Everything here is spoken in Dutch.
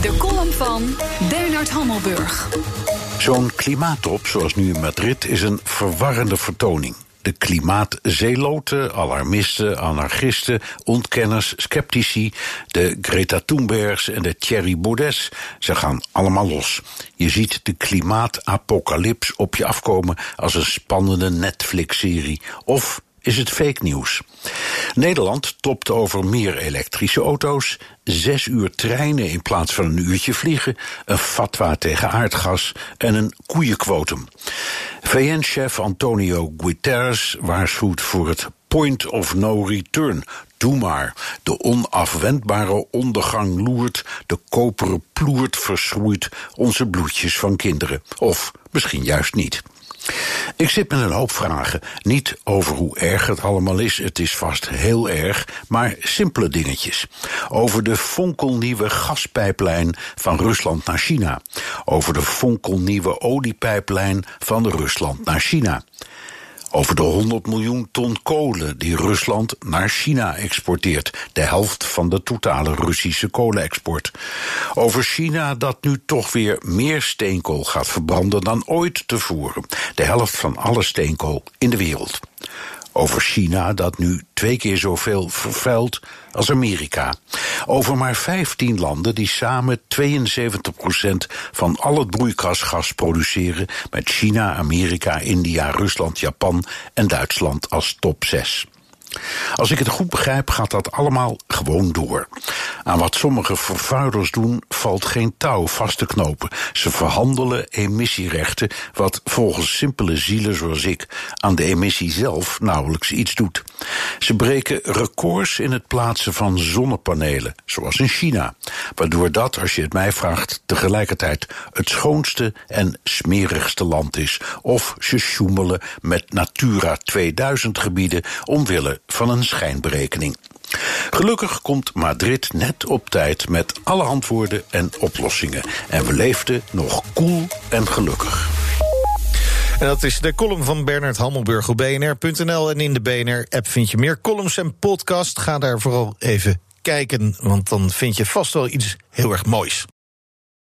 De column van Bernard Hammelburg. Zo'n klimaattop zoals nu in Madrid is een verwarrende vertoning. De klimaatzeeloten, alarmisten, anarchisten, ontkenners, sceptici, de Greta Thunbergs en de Thierry Baudets, ze gaan allemaal los. Je ziet de klimaatapocalyps op je afkomen als een spannende Netflix-serie. Of is het fake nieuws. Nederland topt over meer elektrische auto's, zes uur treinen in plaats van een uurtje vliegen, een fatwa tegen aardgas en een koeienquotum. VN-chef Antonio Guterres waarschuwt voor het point of no return. Doe maar. De onafwendbare ondergang loert, de koperen ploert verschroeit onze bloedjes van kinderen. Of misschien juist niet. Ik zit met een hoop vragen. Niet over hoe erg het allemaal is, het is vast heel erg, maar simpele dingetjes. Over de fonkelnieuwe gaspijplijn van Rusland naar China. Over de fonkelnieuwe oliepijplijn van Rusland naar China. Over de 100 miljoen ton kolen die Rusland naar China exporteert. De helft van de totale Russische kolenexport. Over China dat nu toch weer meer steenkool gaat verbranden dan ooit tevoren. De helft van alle steenkool in de wereld. Over China dat nu twee keer zoveel vervuilt als Amerika. Over maar 15 landen die samen 72% van al het broeikasgas produceren, met China, Amerika, India, Rusland, Japan en Duitsland als top 6. Als ik het goed begrijp, gaat dat allemaal gewoon door. Aan wat sommige vervuilers doen, valt geen touw vast te knopen. Ze verhandelen emissierechten, wat volgens simpele zielen zoals ik aan de emissie zelf nauwelijks iets doet. Ze breken records in het plaatsen van zonnepanelen, zoals in China, waardoor dat, als je het mij vraagt, tegelijkertijd het schoonste en smerigste land is. Of ze sjoemelen met Natura 2000 gebieden omwille van een schijnberekening. Gelukkig komt Madrid net op tijd met alle antwoorden en oplossingen. En we leefden nog koel en gelukkig. En dat is de column van Bernard Hammelburg op bnr.nl. En in de BNR-app vind je meer columns en podcast. Ga daar vooral even kijken, want dan vind je vast wel iets heel erg moois.